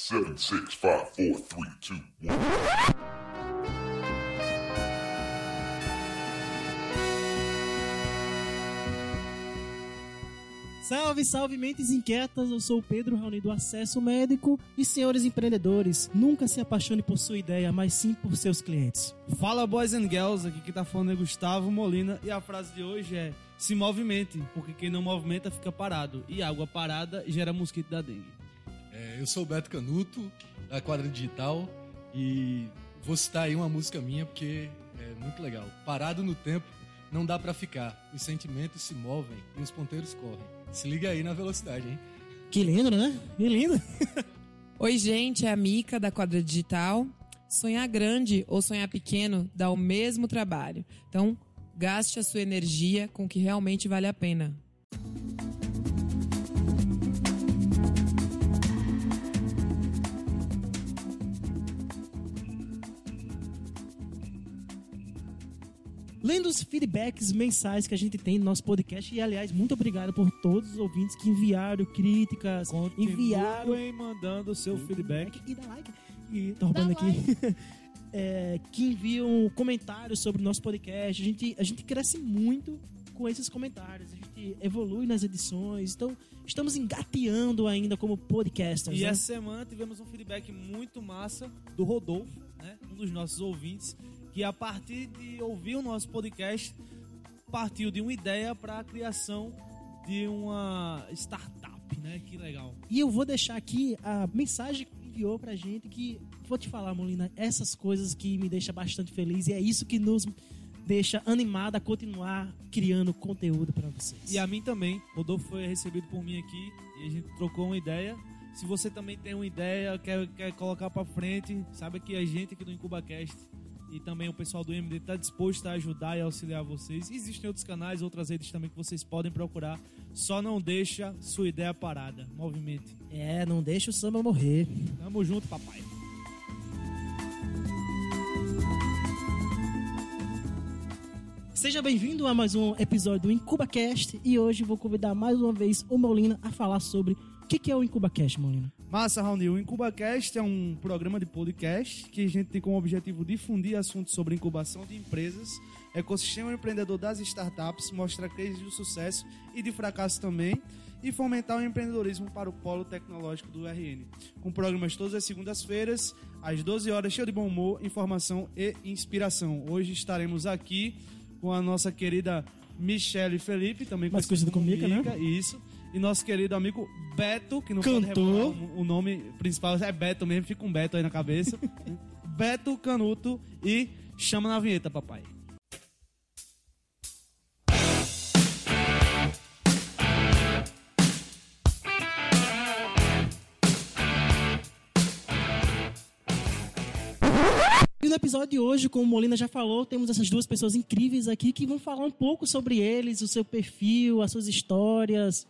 Seven, six, five, four, three, two, one. Salve, salve mentes inquietas, eu sou o Pedro Raoni do Acesso Médico e senhores empreendedores, nunca se apaixone por sua ideia, mas sim por seus clientes. Fala boys and girls, aqui quem tá falando é Gustavo Molina e a frase de hoje é se movimente, porque quem não movimenta fica parado e água parada gera mosquito da dengue. É, eu sou o Beto Canuto, da Quadra Digital, e vou citar aí uma música minha porque é muito legal. Parado no tempo, não dá pra ficar. Os sentimentos se movem e os ponteiros correm. Se liga aí na velocidade, hein? Que lindo, né? Que lindo. Oi, gente, é a Mica da Quadra Digital. Sonhar grande ou sonhar pequeno dá o mesmo trabalho. Então, gaste a sua energia com o que realmente vale a pena. Lendo os feedbacks mensais que a gente tem no nosso podcast, e aliás, muito obrigado por todos os ouvintes que enviaram críticas, enviaram. Continuem mandando o seu feedback. E dá like. E tô roubando aqui. É, que enviam comentários sobre o nosso podcast. A gente, a gente cresce muito com esses comentários. A gente evolui nas edições. Então, estamos engateando ainda como podcasters. E né? essa semana tivemos um feedback muito massa do Rodolfo, né? um dos nossos ouvintes, que a partir de ouvir o nosso podcast, partiu de uma ideia para a criação de uma startup, né? Que legal. E eu vou deixar aqui a mensagem que enviou pra gente que vou te falar, Molina, essas coisas que me deixam bastante feliz e é isso que nos deixa animado a continuar criando conteúdo pra vocês. E a mim também. Rodolfo foi recebido por mim aqui e a gente trocou uma ideia. Se você também tem uma ideia, quer, quer colocar pra frente, sabe que a gente aqui do IncubaCast e também o pessoal do MD está disposto a ajudar e auxiliar vocês. Existem outros canais, outras redes também que vocês podem procurar. Só não deixa sua ideia parada. Movimente. É, não deixa o samba morrer. Tamo junto, papai. Seja bem-vindo a mais um episódio do IncubaCast e hoje vou convidar mais uma vez o Molina a falar sobre o que que é o IncubaCast, Molina. Massa, Raoni. O IncubaCast é um programa de podcast que a gente tem como objetivo difundir assuntos sobre incubação de empresas, ecossistema empreendedor das startups, mostrar cases de sucesso e de fracasso também, e fomentar o empreendedorismo para o polo tecnológico do RN. Com programas todas as segundas-feiras, às 12 horas, cheio de bom humor, informação e inspiração. Hoje estaremos aqui com a nossa querida Michele Felipe, também Mais conhecida como Mica, né? Isso. E nosso querido amigo Beto, que não Cantor. o- o nome principal é Beto mesmo, fica um Beto aí na cabeça. Beto Canuto e chama na vinheta, papai. E no episódio de hoje, como o Molina já falou, temos essas duas pessoas incríveis aqui que vão falar um pouco sobre eles, o seu perfil, as suas histórias.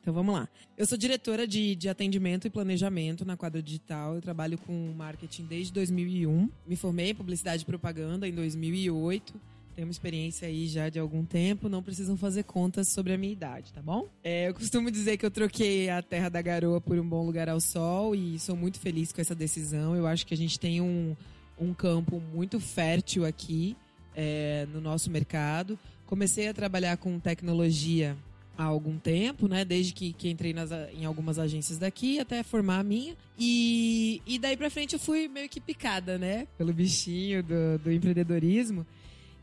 Então vamos lá. Eu sou diretora de, de atendimento e planejamento na Quadra Digital. Eu trabalho com marketing desde 2001. Me formei em publicidade e propaganda em 2008. Tenho uma experiência aí já de algum tempo. Não precisam fazer contas sobre a minha idade, tá bom? É, eu costumo dizer que eu troquei a Terra da Garoa por um bom lugar ao sol e sou muito feliz com essa decisão. Eu acho que a gente tem um, um campo muito fértil aqui é, no nosso mercado. Comecei a trabalhar com tecnologia há algum tempo, né? Desde que, que entrei nas, em algumas agências daqui até formar a minha. E, e daí pra frente eu fui meio que picada, né? Pelo bichinho do, do empreendedorismo.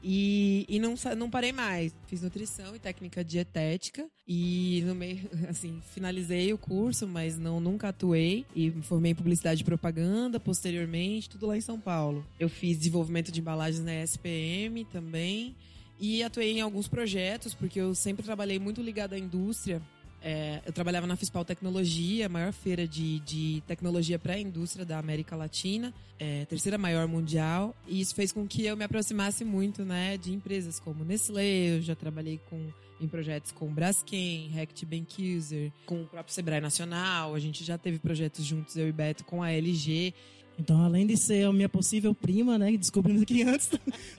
E, e não, não parei mais. Fiz nutrição e técnica dietética. E no meio, assim, finalizei o curso, mas não nunca atuei. E me formei em publicidade e propaganda posteriormente, tudo lá em São Paulo. Eu fiz desenvolvimento de embalagens na SPM também. E atuei em alguns projetos, porque eu sempre trabalhei muito ligado à indústria. É, eu trabalhava na Fispal Tecnologia, a maior feira de, de tecnologia para a indústria da América Latina, é, terceira maior mundial, e isso fez com que eu me aproximasse muito né, de empresas como Nestlé, eu já trabalhei com, em projetos com Braskem, Rect Bank User, com o próprio Sebrae Nacional, a gente já teve projetos juntos, eu e Beto, com a LG, Então, além de ser a minha possível prima, né, descobrindo aqui antes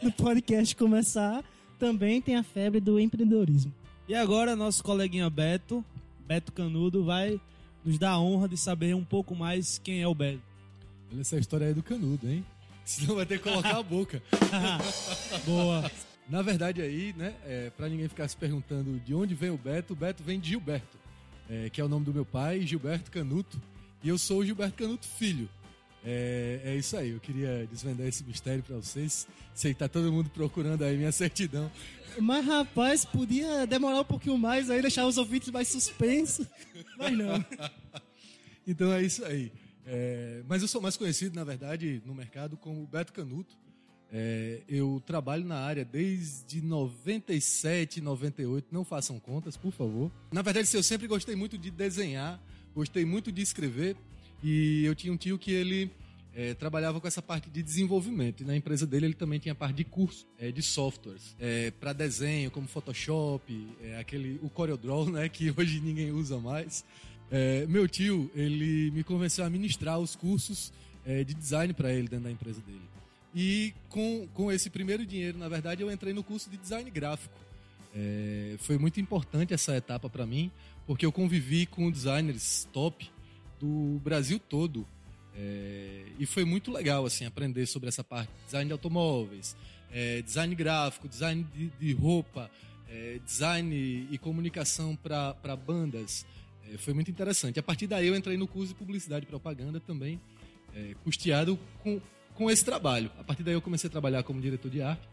do podcast começar, também tem a febre do empreendedorismo. E agora nosso coleguinha Beto, Beto Canudo, vai nos dá a honra de saber um pouco mais quem é o Beto. Olha essa história aí do canudo, hein? Senão vai ter que colocar a boca. Boa. Na verdade aí, né, é, para ninguém ficar se perguntando de onde vem o Beto, o Beto vem de Gilberto, é, que é o nome do meu pai, Gilberto Canuto, e eu sou o Gilberto Canuto filho. É, é isso aí, eu queria desvendar esse mistério para vocês. Sei que tá todo mundo procurando aí minha certidão. Mas, rapaz, podia demorar um pouquinho mais aí, deixar os ouvintes mais suspensos. Mas não. Então é isso aí. É, mas eu sou mais conhecido, na verdade, no mercado como Beto Canuto. É, eu trabalho na área desde 97, 98. Não façam contas, por favor. Na verdade, eu sempre gostei muito de desenhar, gostei muito de escrever. E eu tinha um tio que ele é, trabalhava com essa parte de desenvolvimento. E na empresa dele ele também tinha parte de curso é, de softwares é, para desenho, como Photoshop, é, aquele o CorelDRAW, né, que hoje ninguém usa mais. É, meu tio ele me convenceu a ministrar os cursos é, de design para ele dentro da empresa dele. E com, com esse primeiro dinheiro, na verdade, eu entrei no curso de design gráfico. Foi muito importante essa etapa para mim, porque eu convivi com designers top do Brasil todo. É, e foi muito legal assim aprender sobre essa parte design de automóveis, é, design gráfico, design de, de roupa, é, design e comunicação para bandas. É, foi muito interessante. A partir daí eu entrei no curso de publicidade e propaganda também, é, custeado com, com esse trabalho. A partir daí eu comecei a trabalhar como diretor de arte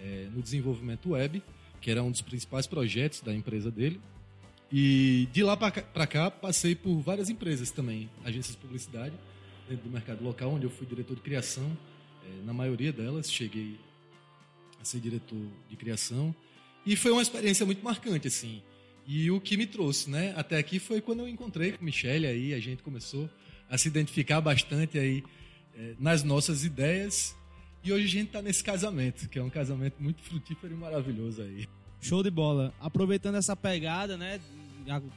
é, no desenvolvimento web, que era um dos principais projetos da empresa dele. E de lá para cá passei por várias empresas também, agências de publicidade dentro do mercado local, onde eu fui diretor de criação. É, na maioria delas cheguei a ser diretor de criação e foi uma experiência muito marcante assim. E o que me trouxe, né, até aqui foi quando eu encontrei com Michelle aí, a gente começou a se identificar bastante aí é, nas nossas ideias. E hoje a gente está nesse casamento, que é um casamento muito frutífero e maravilhoso aí. Show de bola. Aproveitando essa pegada, né?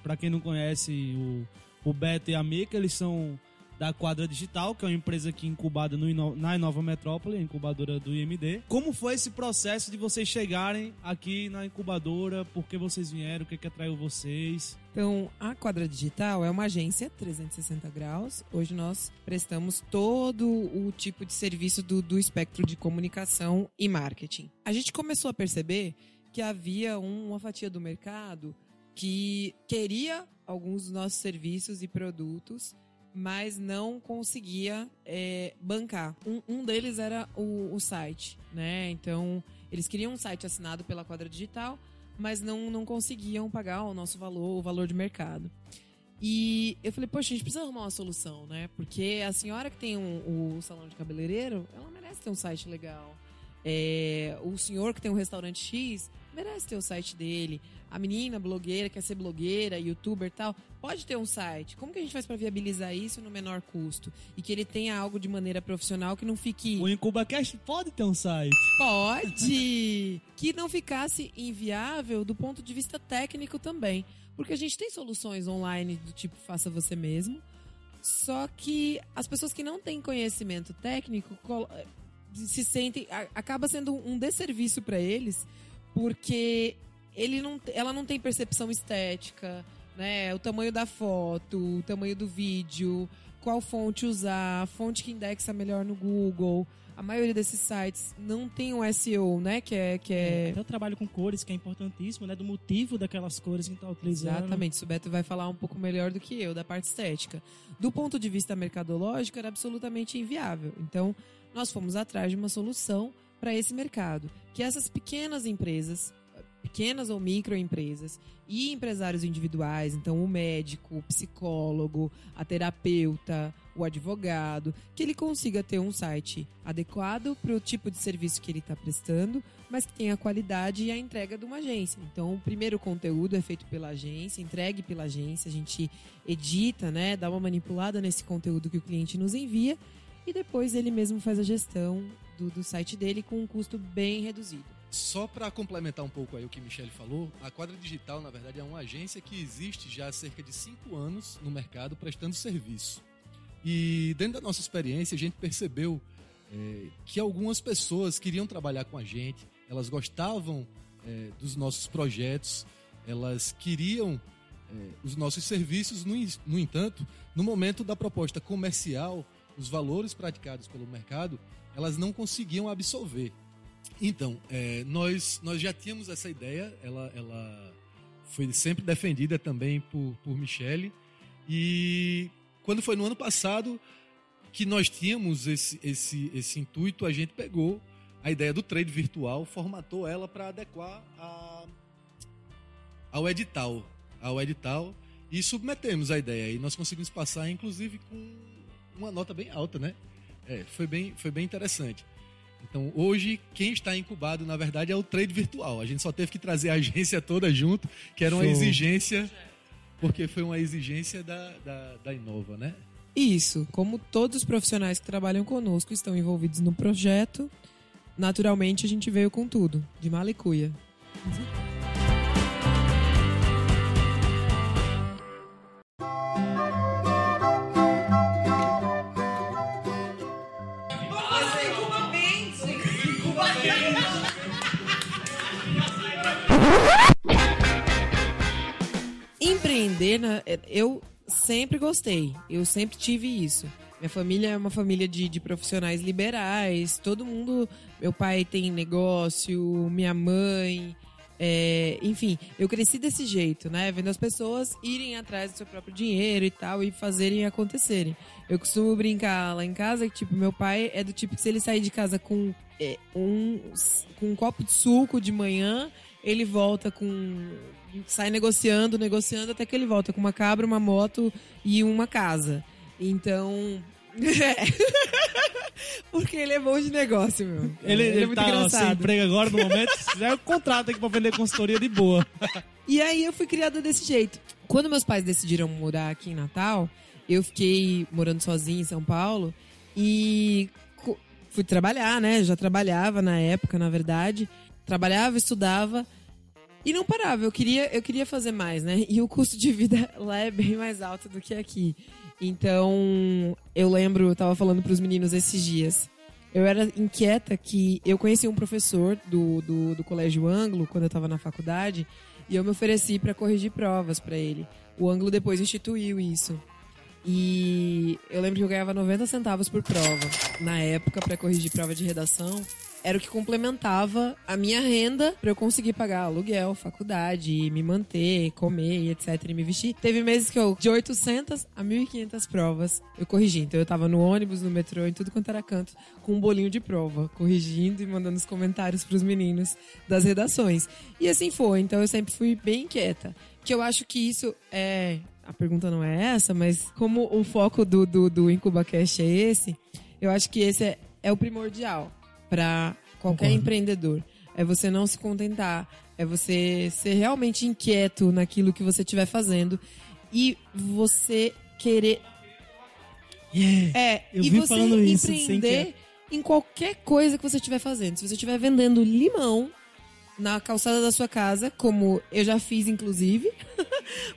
Para quem não conhece o, o Beto e a Mica, eles são da Quadra Digital, que é uma empresa aqui incubada no, na Inova Metrópole, incubadora do IMD. Como foi esse processo de vocês chegarem aqui na incubadora? Por que vocês vieram? O que, que atraiu vocês? Então, a Quadra Digital é uma agência 360 graus. Hoje nós prestamos todo o tipo de serviço do, do espectro de comunicação e marketing. A gente começou a perceber que havia uma fatia do mercado que queria alguns dos nossos serviços e produtos mas não conseguia é, bancar. Um, um, deles era o, o, site, né? Então, eles queriam um site assinado pela Quadra Digital, mas não, não conseguiam pagar o nosso valor, o valor de mercado. E eu falei, poxa, a gente precisa arrumar uma solução, né? Porque a senhora que tem um, o salão de cabeleireiro, ela merece ter um site legal. É, o senhor que tem um restaurante X merece ter o site dele a menina blogueira quer ser blogueira, youtuber e tal, pode ter um site. Como que a gente faz para viabilizar isso no menor custo? E que ele tenha algo de maneira profissional que não fique. O IncubaCast pode ter um site. Pode! que não ficasse inviável do ponto de vista técnico também. Porque a gente tem soluções online do tipo faça você mesmo. Só que as pessoas que não têm conhecimento técnico se sentem. acaba sendo um desserviço para eles, porque ele não, ela não tem percepção estética, né? O tamanho da foto, o tamanho do vídeo, qual fonte usar, fonte que indexa melhor no Google. A maioria desses sites não tem um SEO, né? Que é. Que é... é o trabalho com cores, que é importantíssimo, né? Do motivo daquelas cores que está utilizando. Exatamente. O Beto vai falar um pouco melhor do que eu, da parte estética. Do ponto de vista mercadológico, era absolutamente inviável. Então, nós fomos atrás de uma solução para esse mercado. Que essas pequenas empresas pequenas ou microempresas e empresários individuais, então o médico, o psicólogo, a terapeuta, o advogado, que ele consiga ter um site adequado para o tipo de serviço que ele está prestando, mas que tenha a qualidade e a entrega de uma agência. Então, o primeiro conteúdo é feito pela agência, entregue pela agência, a gente edita, né, dá uma manipulada nesse conteúdo que o cliente nos envia e depois ele mesmo faz a gestão do, do site dele com um custo bem reduzido. Só para complementar um pouco aí o que Michele falou, a Quadra Digital, na verdade, é uma agência que existe já há cerca de cinco anos no mercado prestando serviço. E dentro da nossa experiência, a gente percebeu é, que algumas pessoas queriam trabalhar com a gente, elas gostavam é, dos nossos projetos, elas queriam é, os nossos serviços. No, no entanto, no momento da proposta comercial, os valores praticados pelo mercado, elas não conseguiam absorver. Então, é, nós, nós já tínhamos essa ideia, ela, ela foi sempre defendida também por, por Michele. E quando foi no ano passado que nós tínhamos esse, esse, esse intuito, a gente pegou a ideia do trade virtual, formatou ela para adequar a, ao edital, ao edital e submetemos a ideia. E nós conseguimos passar, inclusive, com uma nota bem alta, né? É, foi bem, foi bem interessante. Então, hoje, quem está incubado, na verdade, é o trade virtual. A gente só teve que trazer a agência toda junto, que era uma Show. exigência, porque foi uma exigência da, da, da Inova, né? Isso, como todos os profissionais que trabalham conosco estão envolvidos no projeto, naturalmente a gente veio com tudo, de malicuia. Empreender, né, eu sempre gostei, eu sempre tive isso. Minha família é uma família de, de profissionais liberais, todo mundo. Meu pai tem negócio, minha mãe. é, enfim, eu cresci desse jeito, né? Vendo as pessoas irem atrás do seu próprio dinheiro e tal e fazerem acontecerem. Eu costumo brincar lá em casa que, tipo, meu pai é do tipo que se ele sair de casa com, é, um, com um copo de suco de manhã, ele volta com. sai negociando, negociando, até que ele volta com uma cabra, uma moto e uma casa. Então. É. Porque ele é bom de negócio, meu. Ele, é ele muito tá sem emprego agora no momento. Já é o contrato aqui pra vender consultoria de boa. E aí eu fui criada desse jeito. Quando meus pais decidiram morar aqui em Natal, eu fiquei morando sozinha em São Paulo e fui trabalhar, né? Já trabalhava na época, na verdade. Trabalhava, estudava e não parava. Eu queria, eu queria fazer mais, né? E o custo de vida lá é bem mais alto do que aqui. Então, eu lembro, eu tava falando pros meninos esses dias. Eu era inquieta que eu conheci um professor do, do, do colégio Anglo quando eu tava na faculdade e eu me ofereci para corrigir provas para ele. O Anglo depois instituiu isso. E eu lembro que eu ganhava 90 centavos por prova. Na época, para corrigir prova de redação, era o que complementava a minha renda para eu conseguir pagar aluguel, faculdade, me manter, comer etc e me vestir. Teve meses que eu de 800 a 1500 provas eu corrigi. Então eu tava no ônibus, no metrô, em tudo quanto era canto, com um bolinho de prova, corrigindo e mandando os comentários pros meninos das redações. E assim foi. Então eu sempre fui bem inquieta. Que eu acho que isso é a pergunta não é essa, mas como o foco do, do, do IncubaCast é esse, eu acho que esse é, é o primordial para qualquer Concordo. empreendedor. É você não se contentar, é você ser realmente inquieto naquilo que você estiver fazendo e você querer. Yeah. É, Eu e vi você falando isso, sem empreender em qualquer coisa que você estiver fazendo. Se você estiver vendendo limão na calçada da sua casa, como eu já fiz, inclusive,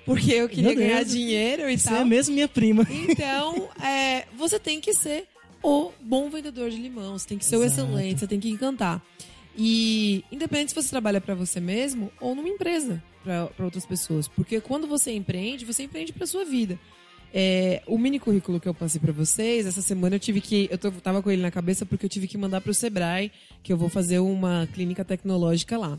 porque eu queria ganhar dinheiro e Você tal. é mesmo minha prima. Então, é, você tem que ser o bom vendedor de limão, você tem que ser o Exato. excelente, você tem que encantar. E independente se você trabalha para você mesmo ou numa empresa para outras pessoas, porque quando você empreende, você empreende para sua vida. É, o mini currículo que eu passei para vocês, essa semana eu tive que. Eu tô- tava com ele na cabeça porque eu tive que mandar pro Sebrae, que eu vou fazer uma clínica tecnológica lá.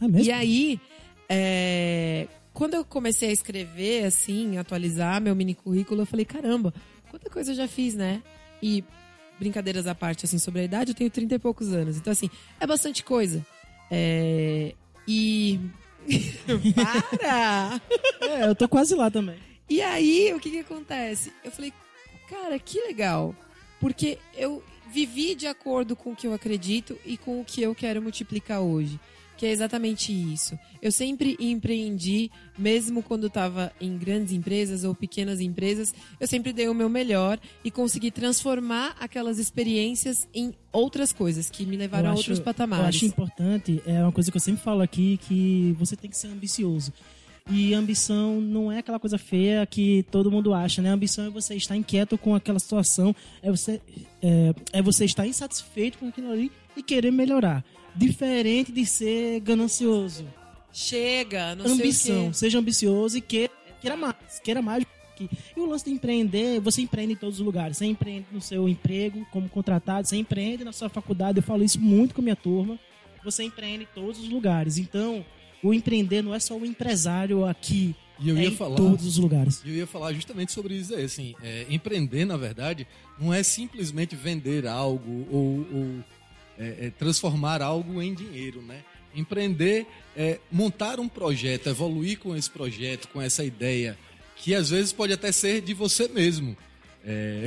É mesmo? E aí, é, quando eu comecei a escrever, assim, atualizar meu mini currículo, eu falei, caramba, quanta coisa eu já fiz, né? E brincadeiras à parte, assim, sobre a idade, eu tenho 30 e poucos anos. Então, assim, é bastante coisa. É, e. Para! É, eu tô quase lá também. E aí, o que que acontece? Eu falei, cara, que legal. Porque eu vivi de acordo com o que eu acredito e com o que eu quero multiplicar hoje. Que é exatamente isso. Eu sempre empreendi, mesmo quando estava em grandes empresas ou pequenas empresas, eu sempre dei o meu melhor e consegui transformar aquelas experiências em outras coisas que me levaram Eu a acho- outros Eu patamares. acho importante, é uma coisa que eu sempre falo aqui, que você tem que ser ambicioso. E ambição não é aquela coisa feia que todo mundo acha, né? Ambição é você estar inquieto com aquela situação, é você, é, é você estar insatisfeito com aquilo ali e querer melhorar. Diferente de ser ganancioso. Chega, não ambição. Seja ambicioso e queira, queira mais. Queira mais. E o lance de empreender, você empreende em todos os lugares. Você empreende no seu emprego como contratado, você empreende na sua faculdade. Eu falo isso muito com a minha turma. Você empreende em todos os lugares. Então, o empreender não é só o empresário aqui. E eu é ia em falar. todos os lugares. Eu ia falar justamente sobre isso aí, assim, é, empreender, na verdade, não é simplesmente vender algo ou, ou, é, é, transformar algo em dinheiro, né? Empreender é montar um projeto, evoluir com esse projeto, com essa ideia, que às vezes pode até ser de você mesmo. É,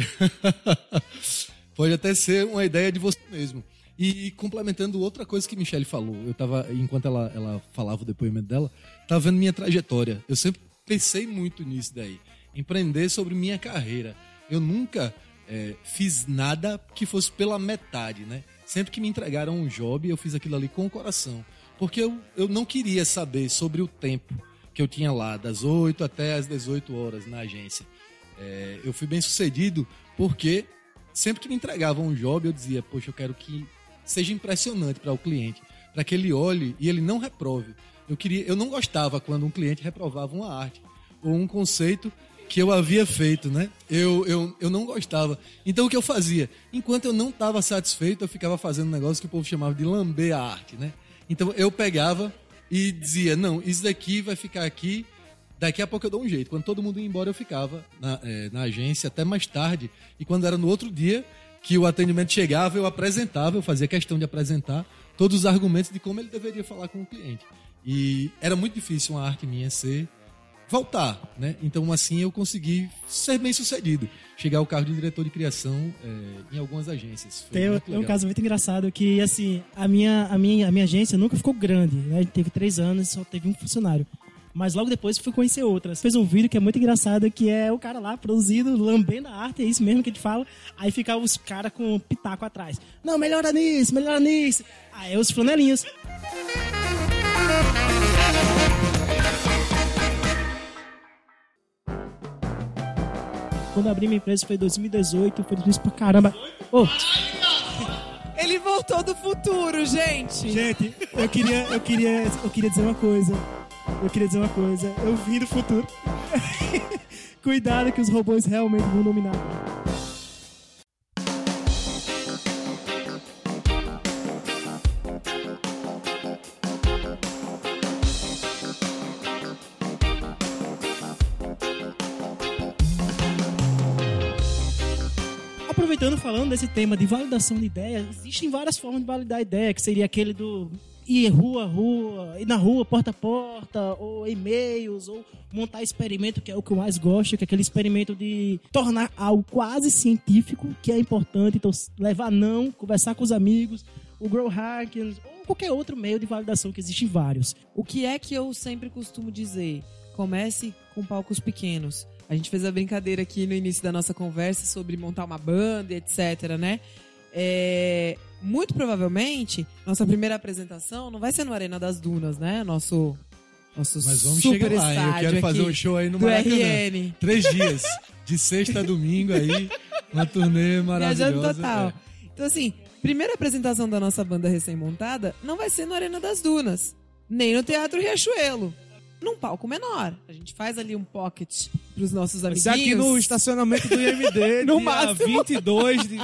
pode até ser uma ideia de você mesmo. E complementando outra coisa que Michelle falou, eu tava, enquanto ela, ela falava o depoimento dela, tava vendo minha trajetória. Eu sempre pensei muito nisso daí. Empreender sobre minha carreira. Eu nunca é, fiz nada que fosse pela metade, né? Sempre que me entregaram um job, eu fiz aquilo ali com o coração. Porque eu, eu não queria saber sobre o tempo que eu tinha lá, das 8 até as 18 horas na agência. É, eu fui bem sucedido porque sempre que me entregavam um job, eu dizia, poxa, eu quero que seja impressionante para o cliente, para que ele olhe e ele não reprove. Eu queria, eu não gostava quando um cliente reprovava uma arte ou um conceito que eu havia feito, né? Eu, eu, eu não gostava. Então o que eu fazia? Enquanto eu não estava satisfeito, eu ficava fazendo um negócio que o povo chamava de lamber a arte, né? Então eu pegava e dizia, não, isso daqui vai ficar aqui, daqui a pouco eu dou um jeito. Quando todo mundo ia embora, eu ficava na, eh, na agência até mais tarde. E quando era no outro dia que o atendimento chegava, eu apresentava, eu fazia questão de apresentar todos os argumentos de como ele deveria falar com o cliente. E era muito difícil uma arte minha ser voltar, né? Então assim eu consegui ser bem sucedido, chegar ao cargo de diretor de criação eh, em algumas agências. Foi Tem, um caso muito engraçado que, assim, a minha, a minha, a minha agência nunca ficou grande, né? Teve três anos e só teve um funcionário. Mas logo depois fui conhecer outras. Fez um vídeo que é muito engraçado, que é o cara lá produzindo, lambendo a arte, é isso mesmo que gente fala. Aí fica os caras com o pitaco atrás. Não, melhora nisso, melhora nisso. Aí os flanelinhos. Quando abri minha empresa foi em 2018, foi difícil pra caramba. Ô, Ele voltou do futuro, gente. Gente, eu queria, eu queria, eu queria dizer uma coisa. Eu queria dizer uma coisa. Eu vim do futuro. Cuidado que os robôs realmente vão dominar. Aproveitando falando desse tema de validação de ideias, existem várias formas de validar ideia, que seria aquele do ir rua a rua, ir na rua, porta a porta, ou e-mails, ou montar experimento, que é o que eu mais gosto, que é aquele experimento de tornar algo quase científico, que é importante, então levar não, conversar com os amigos, o Grow Hackers, ou qualquer outro meio de validação, que existem vários. O que é que eu sempre costumo dizer? Comece com palcos pequenos. A gente fez a brincadeira aqui no início da nossa conversa sobre montar uma banda, etc, né? É, muito provavelmente, nossa primeira apresentação não vai ser no Arena das Dunas, né? Nosso, nosso Mas vamos super chegar lá? Eu quero fazer um show aí no Maracanã. Três dias, de sexta a domingo aí, uma turnê maravilhosa. Viajando total. É. Então, assim, primeira apresentação da nossa banda recém-montada não vai ser no Arena das Dunas, nem no Teatro Riachuelo. Num palco menor. A gente faz ali um pocket pros nossos amiguinhos. ser aqui no estacionamento do IMD, No dia máximo. 22 de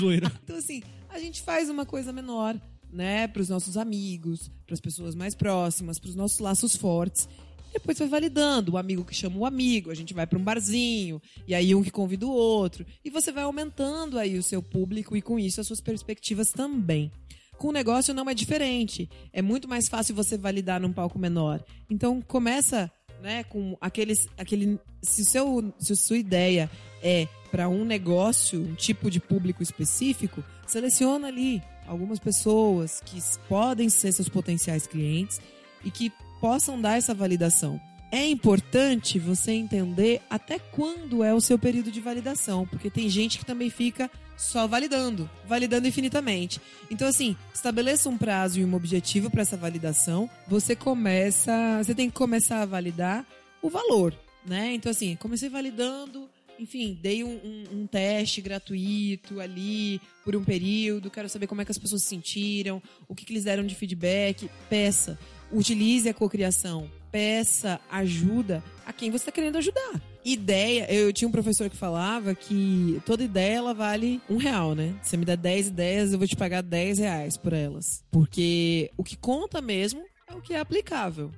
zoeira. Então, assim, a gente faz uma coisa menor, né? Pros nossos amigos, pras pessoas mais próximas, pros nossos laços fortes. Depois vai validando, o amigo que chama o amigo, a gente vai para um barzinho, e aí um que convida o outro. E você vai aumentando aí o seu público e com isso as suas perspectivas também. Com o negócio não é diferente. É muito mais fácil você validar num palco menor. Então começa, né, com aqueles aquele se seu se sua ideia é para um negócio, um tipo de público específico, seleciona ali algumas pessoas que podem ser seus potenciais clientes e que possam dar essa validação. É importante você entender até quando é o seu período de validação, porque tem gente que também fica só validando, validando infinitamente. Então, assim, estabeleça um prazo e um objetivo para essa validação. Você começa, você tem que começar a validar o valor, né? Então, assim, comecei validando, enfim, dei um, um- um teste gratuito ali por um período, quero saber como é que as pessoas se sentiram, o que, que eles deram de feedback, peça. utilize a cocriação, peça ajuda a quem você está querendo ajudar. Ideia, eu tinha um professor que falava que toda ideia ela vale um real, né? Você me dá 10 ideias, eu vou te pagar 10 reais por elas. Porque o que conta mesmo é o que é aplicável.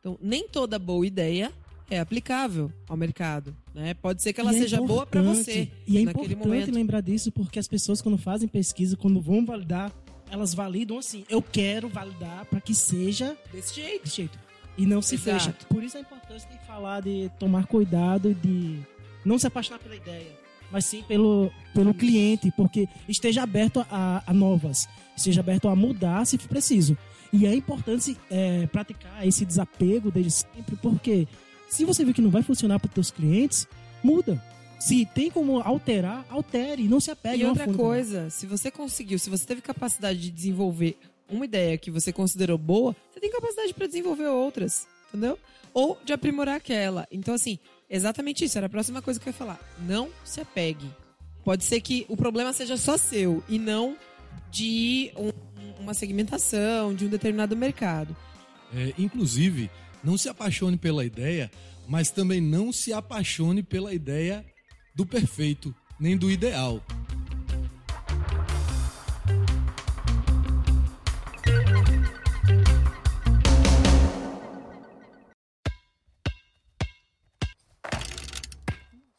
Então, nem toda boa ideia é aplicável ao mercado. Né? Pode ser que ela E é seja boa para você E é importante momento. lembrar disso porque as pessoas, quando fazem pesquisa, quando vão validar, elas validam assim: eu quero validar para que seja Desse jeito. desse jeito. E não se Exato. fecha. Por isso a importância de falar, de tomar cuidado, de não se apaixonar pela ideia, mas sim pelo, pelo cliente, porque esteja aberto a, a novas, esteja aberto a mudar se for preciso. E é importante é, praticar esse desapego desde sempre, porque se você vê que não vai funcionar para os seus clientes, muda. Se tem como alterar, altere, não se apegue E outra fórmula. coisa, se você conseguiu, se você teve capacidade de desenvolver uma ideia que você considerou boa, você tem capacidade para desenvolver outras, entendeu? Ou de aprimorar aquela. Então, assim, exatamente isso. Era a próxima coisa que eu ia falar. Não se apegue. Pode ser que o problema seja só seu e não de um- uma segmentação, de um determinado mercado. É, inclusive, não se apaixone pela ideia, mas também não se apaixone pela ideia do perfeito, nem do ideal.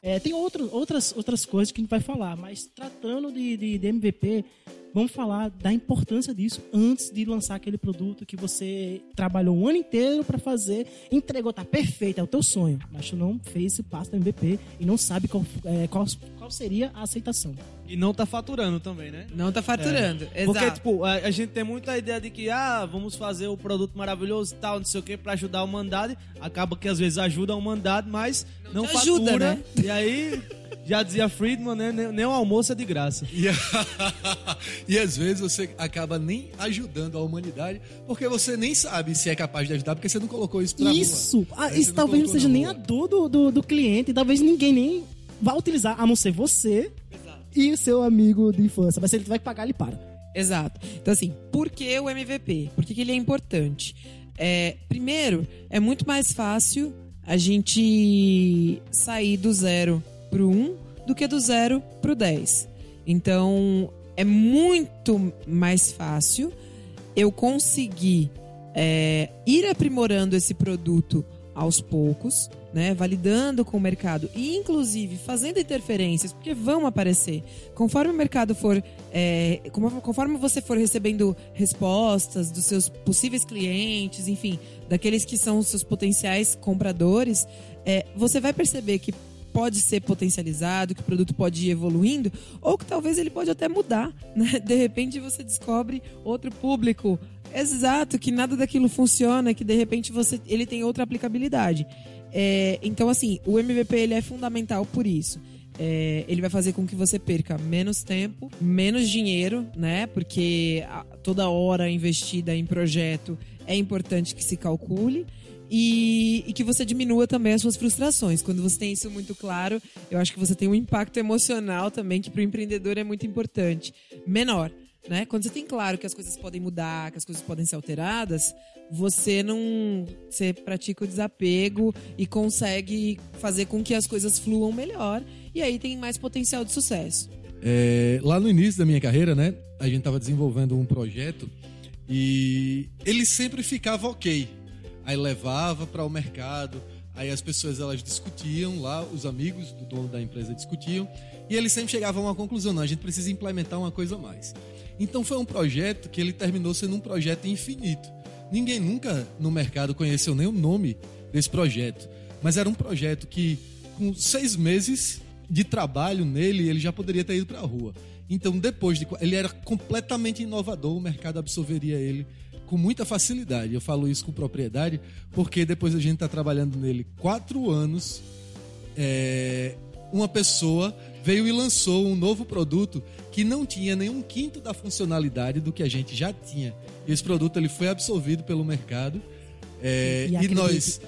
É, tem outro, outras, outras coisas que a gente vai falar, mas tratando de, de, de MVP, vamos falar da importância disso antes de lançar aquele produto que você trabalhou um ano inteiro para fazer, entregou, tá perfeito, é o teu sonho, mas tu não fez esse passo do MVP e não sabe qual, é, qual, qual seria a aceitação. E não tá faturando também, né? Não tá faturando. Exato. Porque, tipo, a, a gente tem muita ideia de que, ah, vamos fazer o produto maravilhoso e tal, não sei o que, pra ajudar a humanidade. Acaba que às vezes ajuda a humanidade, mas não, Não te fatura. ajuda, né? E aí, já dizia Friedman, né? Nem, o almoço é de graça. E, e às vezes você acaba nem ajudando a humanidade, porque você nem sabe se é capaz de ajudar, porque você não colocou isso pra rua. Isso! Ah, Aí você isso talvez não seja nem a rua. dor do, do, do cliente, talvez ninguém nem vá utilizar, a não ser você e o seu amigo de infância. Mas se ele tiver que pagar, ele para. Exato. Então, assim, por que o MVP? Por que, que ele é importante? É, primeiro, é muito mais fácil a gente sair do zero pro um do que do zero pro 10. Então, é muito mais fácil eu conseguir é, ir aprimorando esse produto aos poucos, né, validando com o mercado e inclusive fazendo interferências, porque vão aparecer. Conforme o mercado for, é, conforme você for recebendo respostas dos seus possíveis clientes, enfim, daqueles que são os seus potenciais compradores, é, você vai perceber que pode ser potencializado, que o produto pode ir evoluindo, ou que talvez ele pode até mudar, né? De repente você descobre outro público exato, que nada daquilo funciona, que de repente você ele tem outra aplicabilidade. É, então, assim, o MVP ele é fundamental por isso. É, ele vai fazer com que você perca menos tempo, menos dinheiro, né? Porque toda hora investida em projeto é importante que se calcule. E, e que você diminua também as suas frustrações. Quando você tem isso muito claro, eu acho que você tem um impacto emocional também, que para o empreendedor é muito importante. Menor. Né? Quando você tem claro que as coisas podem mudar, que as coisas podem ser alteradas, você não. Você pratica o desapego e consegue fazer com que as coisas fluam melhor. E aí tem mais potencial de sucesso. É, lá no início da minha carreira, né, a gente estava desenvolvendo um projeto e ele sempre ficava ok. Aí levava para o mercado, aí as pessoas elas discutiam lá, os amigos do dono da empresa discutiam e ele sempre chegava a uma conclusão: não, a gente precisa implementar uma coisa a mais. Então foi um projeto que ele terminou sendo um projeto infinito. Ninguém nunca no mercado conheceu nem o nome desse projeto, mas era um projeto que com seis meses de trabalho nele, ele já poderia ter ido para a rua. Então, depois de. Ele era completamente inovador, o mercado absorveria ele com muita facilidade. Eu falo isso com propriedade, porque depois a gente está trabalhando nele quatro anos. é, uma pessoa veio e lançou um novo produto que não tinha nenhum quinto da funcionalidade do que a gente já tinha. Esse produto ele foi absorvido pelo mercado. é, E e nós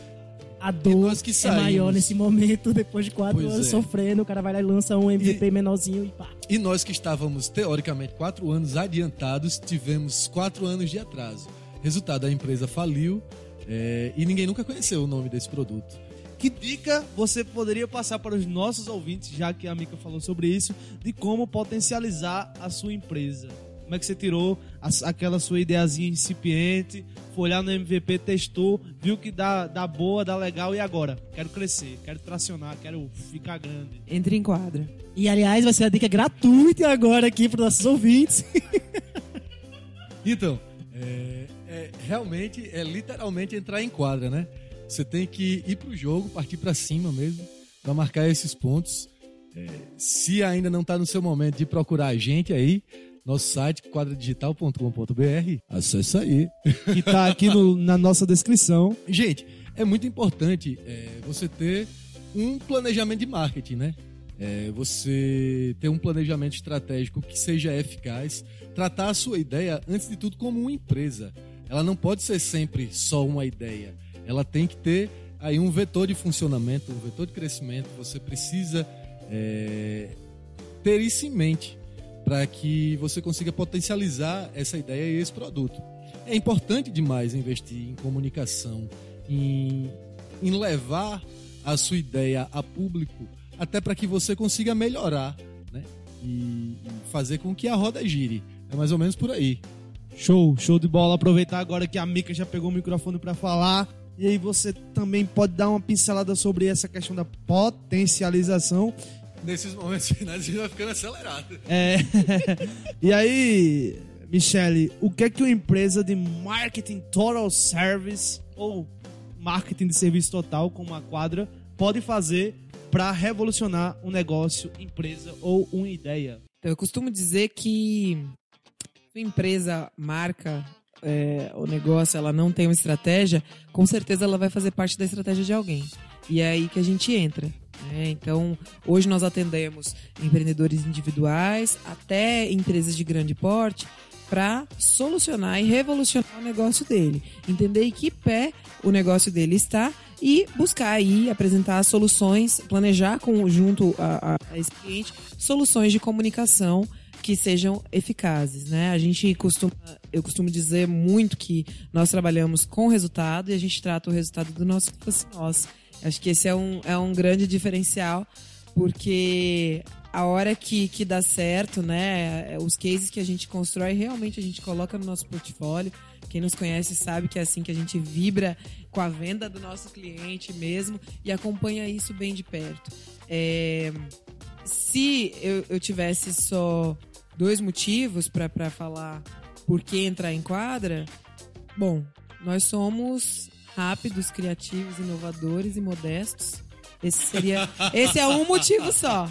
A dor nós que é maior nesse momento, depois de quatro Pois anos é. sofrendo, o cara vai lá e lança um MVP menorzinho e pá. E nós que estávamos, teoricamente, quatro anos adiantados, tivemos quatro anos de atraso. Resultado, a empresa faliu é, e ninguém nunca conheceu o nome desse produto. Que dica você poderia passar para os nossos ouvintes, já que a Mica falou sobre isso, de como potencializar a sua empresa? Como é que você tirou a- aquela sua ideiazinha incipiente, foi olhar no MVP, testou, viu que dá, dá boa, dá legal e agora? Quero crescer, quero tracionar, quero ficar grande. Entre em quadra. E aliás, vai ser a dica gratuita agora aqui para nossos ouvintes. Então, é, é, realmente, é literalmente entrar em quadra, né? Você tem que ir pro jogo, partir para cima mesmo, para marcar esses pontos. É, se ainda não tá no seu momento de procurar a gente aí, nosso site quadradigital.com.br, acessa aí. Que tá aqui no- na nossa descrição. Gente, é muito importante é, você ter um planejamento de marketing, né? É, você ter um planejamento estratégico que seja eficaz, tratar a sua ideia, antes de tudo, como uma empresa. Ela não pode ser sempre só uma ideia. Ela tem que ter aí um vetor de funcionamento, um vetor de crescimento. Você precisa é, ter isso em mente para que você consiga potencializar essa ideia e esse produto. É importante demais investir em comunicação, em, em levar a sua ideia a público, até para que você consiga melhorar né? e, e fazer com que a roda gire. É mais ou menos por aí. Show, show de bola. Aproveitar agora que a Mica já pegou o microfone para falar. E aí você também pode dar uma pincelada sobre essa questão da potencialização. Nesses momentos finais a gente vai ficando acelerado. É. e aí, Michele, o que é que uma empresa de marketing total service ou marketing de serviço total, como a Quadra, pode fazer para revolucionar um negócio, empresa ou uma ideia? Então, eu costumo dizer que sua empresa, marca, é, o negócio, ela não tem uma estratégia, com certeza ela vai fazer parte da estratégia de alguém. E é aí que a gente entra. Né? Então, hoje nós atendemos empreendedores individuais até empresas de grande porte para solucionar e revolucionar o negócio dele. Entender em que pé o negócio dele está e buscar aí apresentar soluções, planejar com, junto a, a- esse cliente soluções de comunicação que sejam eficazes, né? A gente costuma, eu costumo dizer muito que nós trabalhamos com resultado e a gente trata o resultado do nosso nós. Acho que esse é um, é um grande diferencial, porque a hora que, que dá certo, né? Os cases que a gente constrói, realmente a gente coloca no nosso portfólio. Quem nos conhece sabe que é assim que a gente vibra com a venda do nosso cliente mesmo e acompanha isso bem de perto. É, se eu, eu tivesse só dois motivos para falar por que entrar em quadra, bom, nós somos rápidos, criativos, inovadores e modestos. Esse seria, esse é um motivo só.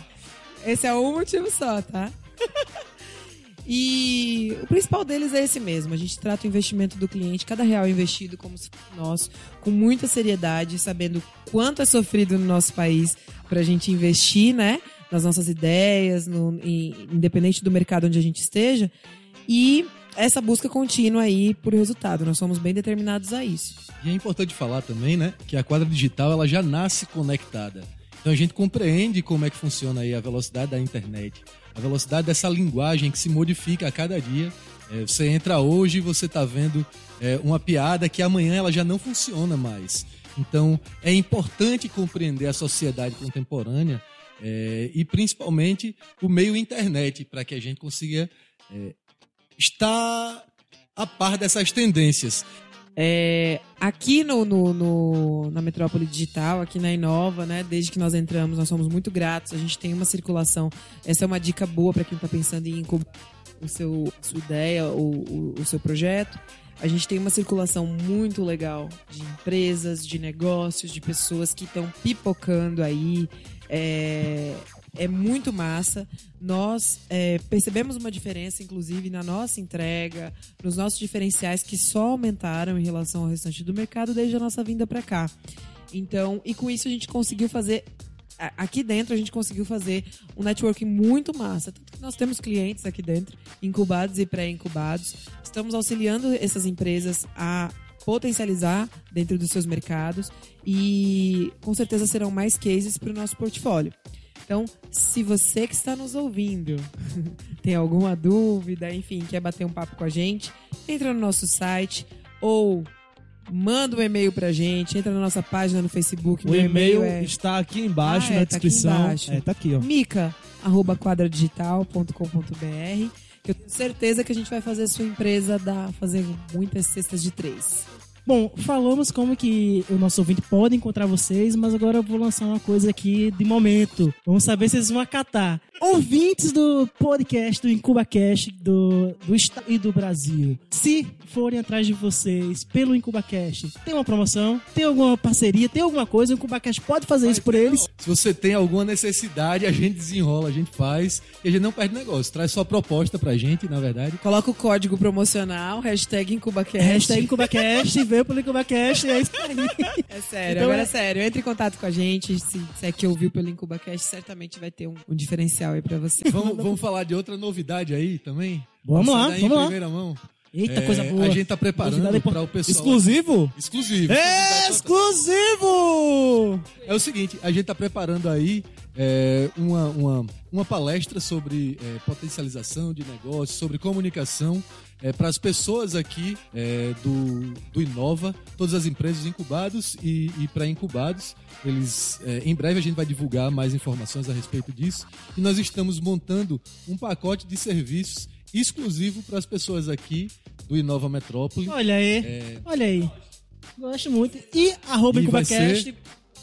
Esse é um motivo só, tá? E o principal deles é esse mesmo. A gente trata o investimento do cliente, cada real investido como se fosse nosso, com muita seriedade, sabendo quanto é sofrido no nosso país para a gente investir, né? Nas nossas ideias, no, independente do mercado onde a gente esteja. E essa busca contínua aí por resultado. Nós somos bem determinados a isso. E é importante falar também, né, que a quadra digital ela já nasce conectada. Então a gente compreende como é que funciona aí a velocidade da internet, a velocidade dessa linguagem que se modifica a cada dia. É, você entra hoje e você está vendo é, uma piada que amanhã ela já não funciona mais. Então é importante compreender a sociedade contemporânea é, e principalmente o meio internet para que a gente consiga é, estar a par dessas tendências. É, aqui no, no- no- na Metrópole Digital, aqui na Inova, né? Desde que nós entramos, nós somos muito gratos. A gente tem uma circulação. Essa é uma dica boa para quem está pensando em o seu, sua ideia ou o, o seu projeto. A gente tem uma circulação muito legal de empresas, de negócios, de pessoas que estão pipocando aí. É, é muito massa. Nós é, percebemos uma diferença, inclusive, na nossa entrega, nos nossos diferenciais que só aumentaram em relação ao restante do mercado desde a nossa vinda para cá. Então, e com isso a gente conseguiu fazer aqui dentro a gente conseguiu fazer um networking muito massa. Tanto que nós temos clientes aqui dentro, incubados e pré-incubados. Estamos auxiliando essas empresas a potencializar dentro dos seus mercados e com certeza serão mais cases para o nosso portfólio. Então, se você que está nos ouvindo tem alguma dúvida, enfim, quer bater um papo com a gente, entra no nosso site ou manda um e-mail pra gente, entra na nossa página no Facebook. O e-mail é está aqui embaixo Ah, é, na tá aqui descrição. embaixo. É, tá aqui, ó. mica, arroba quadradigital.com.br eu tenho certeza que a gente vai fazer a sua empresa dar, fazer muitas cestas de três. Bom, falamos como que o nosso ouvinte pode encontrar vocês, mas agora eu vou lançar uma coisa aqui de momento. Vamos saber se vocês vão acatar. Ouvintes do podcast do IncubaCast do, do Estado e do Brasil, se forem atrás de vocês pelo IncubaCast, tem uma promoção? Tem alguma parceria? Tem alguma coisa? O IncubaCast pode fazer isso por eles? Se você tem alguma necessidade, a gente desenrola, a gente faz e a gente não perde negócio. Traz sua proposta pra gente, na verdade. Coloca o código promocional, hashtag IncubaCast. Hashtag IncubaCast, veio pelo IncubaCast, é isso aí. É sério, Então agora é- é sério. Entre em contato com a gente. Se, se é que ouviu pelo IncubaCast, certamente vai ter um, um diferencial aí pra você. Vamos, vamos falar de outra novidade aí também? Vamos lá, sair daí vamos em lá. Eita, É, coisa boa. A gente tá preparando é para o pessoal. Exclusivo? Exclusivo. Exclusivo! É o seguinte, a gente tá preparando aí é, uma, uma, uma palestra sobre é, potencialização de negócios, sobre comunicação para as pessoas aqui é, do, do Inova, todas as empresas incubados e, e pré-incubados. Eles, é, em breve a gente vai divulgar mais informações a respeito disso. E nós estamos montando um pacote de serviços exclusivo para as pessoas aqui do Inova Metrópole. Olha aí, olha aí. Gosto muito. E arroba É. E IncubaCast,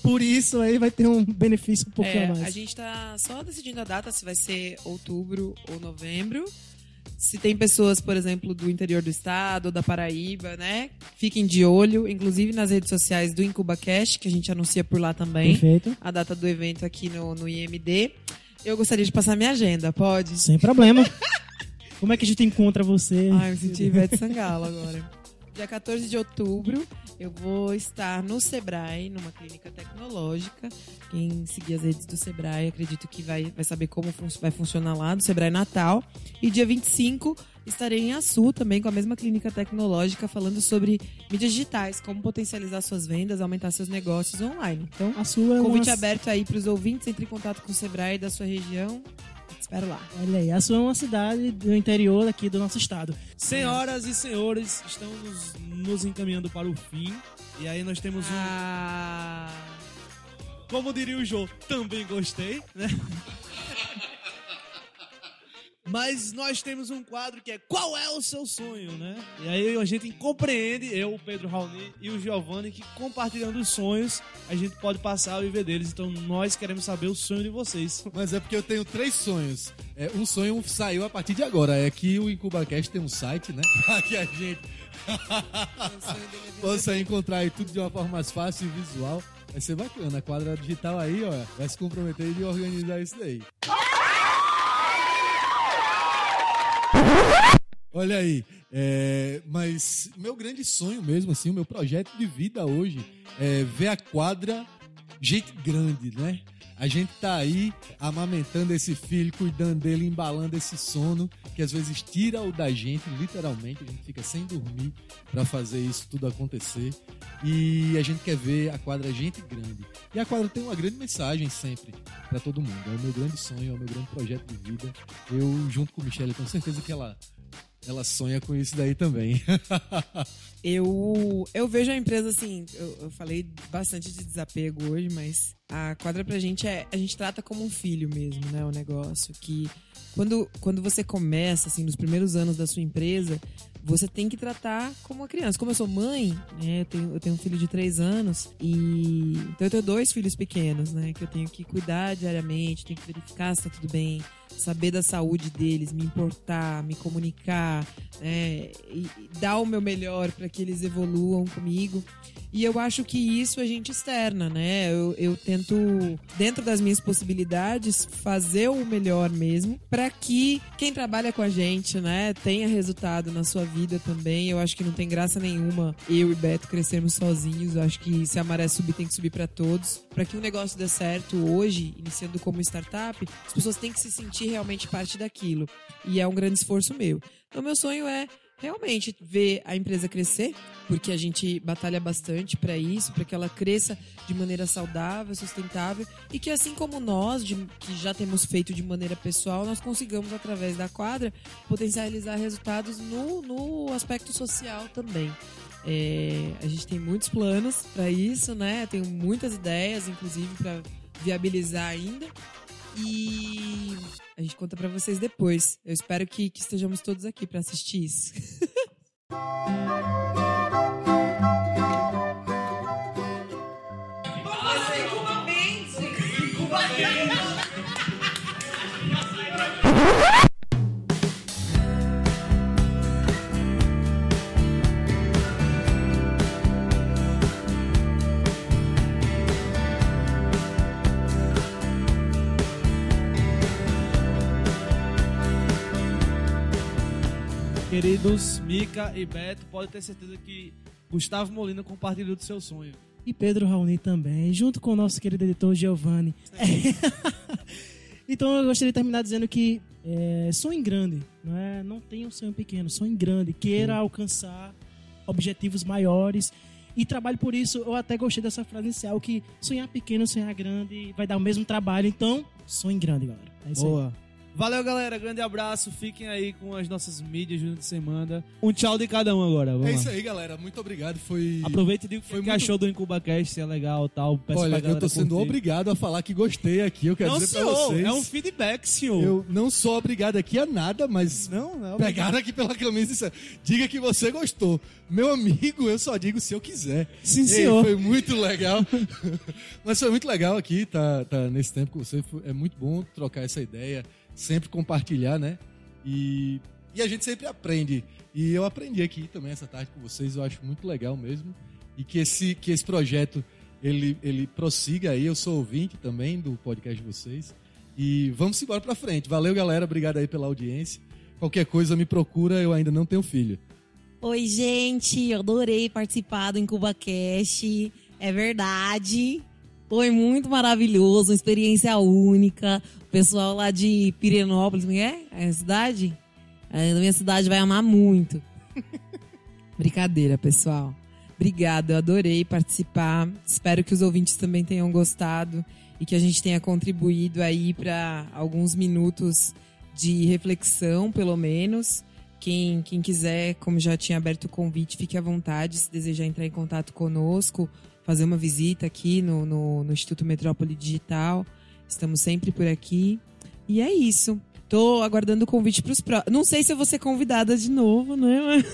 por isso aí vai ter um benefício um pouquinho É, a mais. a gente tá só decidindo a data, se vai ser outubro ou novembro. Se tem pessoas, por exemplo, do interior do estado ou da Paraíba, né? Fiquem de olho, inclusive nas redes sociais do IncubaCast, que a gente anuncia por lá também. Perfeito. A data do evento aqui no, no IMD. Eu gostaria de passar minha agenda, pode? Sem problema. Como é que a gente encontra você? Ai, me senti Ivete Sangalo agora. Dia 14 de outubro, eu vou estar no Sebrae, numa clínica tecnológica. Quem seguir as redes do Sebrae, acredito que vai, vai saber como fun- vai funcionar lá, do Sebrae Natal. E dia 25, estarei em Açu, também com a mesma clínica tecnológica, falando sobre mídias digitais, como potencializar suas vendas, aumentar seus negócios online. Então, A sua é convite uma... aberto aí para os ouvintes, entre em contato com o Sebrae da sua região. Espero lá. Olha aí, a sua é uma cidade do interior aqui do nosso estado. Senhoras e senhores, estamos nos, encaminhando para o fim. E aí nós temos um. Ah... Como diria o Jô, também gostei, né? Mas nós temos um quadro que é Qual é o seu sonho, né? E aí a gente compreende, eu, o Pedro Raoni e o Giovanni, que compartilhando os sonhos, a gente pode passar a viver deles. Então nós queremos saber o sonho de vocês. Mas é porque eu tenho três sonhos. É, um sonho saiu a partir de agora. É que o IncubaCast tem um site, né? Pra que a gente possa encontrar aí tudo de uma forma mais fácil e visual. Vai ser bacana. A quadra digital aí, ó, vai se comprometer de organizar isso daí. Olha aí, é, mas meu grande sonho mesmo, assim, o meu projeto de vida hoje é ver a quadra gente grande, né? A gente tá aí amamentando esse filho, cuidando dele, embalando esse sono, que às vezes tira o da gente, literalmente, a gente fica sem dormir pra fazer isso tudo acontecer. E a gente quer ver a quadra gente grande. E a quadra tem uma grande mensagem sempre pra todo mundo. É o meu grande sonho, é o meu grande projeto de vida. Eu, junto com Michelle, tenho certeza que ela, ela sonha com isso daí também. Eu, eu vejo a empresa assim, eu, eu falei bastante de desapego hoje, mas a quadra pra gente é. A gente trata como um filho mesmo, né? O negócio. Que quando, quando você começa, assim, nos primeiros anos da sua empresa, você tem que tratar como uma criança. Como eu sou mãe, né? Eu tenho, eu tenho um filho de três anos e. Então eu tenho dois filhos pequenos, né? Que eu tenho que cuidar diariamente, tenho que verificar se tá tudo bem, saber da saúde deles, me importar, me comunicar, né? E, dar o meu melhor para que eles evoluam comigo. E eu acho que isso a gente externa, né? Eu, eu tento, dentro das minhas possibilidades, fazer o melhor mesmo, para que quem trabalha com a gente, né, tenha resultado na sua vida também. Eu acho que não tem graça nenhuma eu e Beto crescermos sozinhos. Eu acho que se a maré subir, tem que subir para todos. Para que o negócio dê certo hoje, iniciando como startup, as pessoas têm que se sentir realmente parte daquilo. E é um grande esforço meu. Então, meu sonho é realmente ver a empresa crescer, porque a gente batalha bastante para isso, para que ela cresça de maneira saudável, sustentável e que assim como nós, de- que já temos feito de maneira pessoal, nós consigamos através da quadra potencializar resultados no, no aspecto social também. É, a gente tem muitos planos para isso, né? Tenho muitas ideias, inclusive, para viabilizar ainda. E a gente conta para vocês depois. Eu espero que, que estejamos todos aqui para assistir isso. Queridos Mica e Beto, pode ter certeza que Gustavo Molina compartilhou do seu sonho. E Pedro Raoni também, junto com o nosso querido editor Giovanni. então eu gostaria de terminar dizendo que é, sonhe grande, não, é? não tenha um sonho pequeno, sonhe grande, queira alcançar objetivos maiores e trabalhe por isso. Eu até gostei dessa frase inicial que sonhar pequeno, sonhar grande vai dar o mesmo trabalho, então sonhe grande, galera. É isso aí. Valeu, galera. Grande abraço. Fiquem aí com as nossas mídias durante a semana. Um tchau de cada um agora. Vamos É lá. isso aí, galera. Muito obrigado. Foi. Aproveita e diga o que Foi que muito- achou do IncubaCast, se é legal e tal. Peço Olha, pra eu tô sendo curtir. obrigado a falar que gostei aqui. Eu quero Não, dizer pra senhor. vocês. É um feedback, senhor. Eu não sou obrigado aqui a nada, mas Não, não. pegaram aqui pela camisa e disseram, diga que você gostou. Meu amigo, eu só digo se eu quiser. Sim, Ei, senhor. foi muito legal. Mas foi muito legal aqui, tá, tá nesse tempo com você. É muito bom trocar essa ideia, sempre compartilhar, né? E, e a gente sempre aprende. E eu aprendi aqui também essa tarde com vocês, eu acho muito legal mesmo. E que esse, que esse projeto ele, ele prossiga aí. Eu sou ouvinte também do podcast de vocês. E vamos embora pra frente. Valeu, galera. Obrigado aí pela audiência. Qualquer coisa me procura, eu ainda não tenho filho. Oi, gente, eu adorei participar do IncubaCast. É verdade. Foi muito maravilhoso, uma experiência única. O pessoal lá de Pirenópolis, como é? É a cidade? É, da minha cidade vai amar muito. Brincadeira, pessoal. Obrigada, eu adorei participar. Espero que os ouvintes também tenham gostado e que a gente tenha contribuído aí para alguns minutos de reflexão, pelo menos. Quem, quem quiser, como já tinha aberto o convite, fique à vontade se desejar entrar em contato conosco, fazer uma visita aqui no, no, no Instituto Metrópole Digital. Estamos sempre por aqui. E é isso. Tô aguardando o convite para os próximos. Não sei se eu vou ser convidada de novo, né? Mas-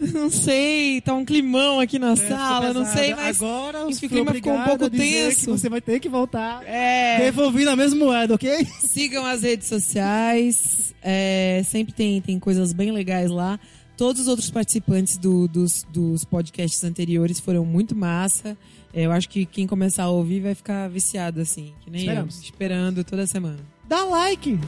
Não sei, tá um climão aqui na sala, não sei, mas. Agora o clima ficou um pouco tenso. você vai ter que voltar É, devolvendo a mesma moeda, ok? sigam as redes sociais. é, sempre tem, tem coisas bem legais lá. Todos os outros participantes do- dos, dos podcasts anteriores foram muito massa. É, eu acho que quem começar a ouvir vai ficar viciado, assim, que nem Esperamos. eu, esperando toda semana. Dá like!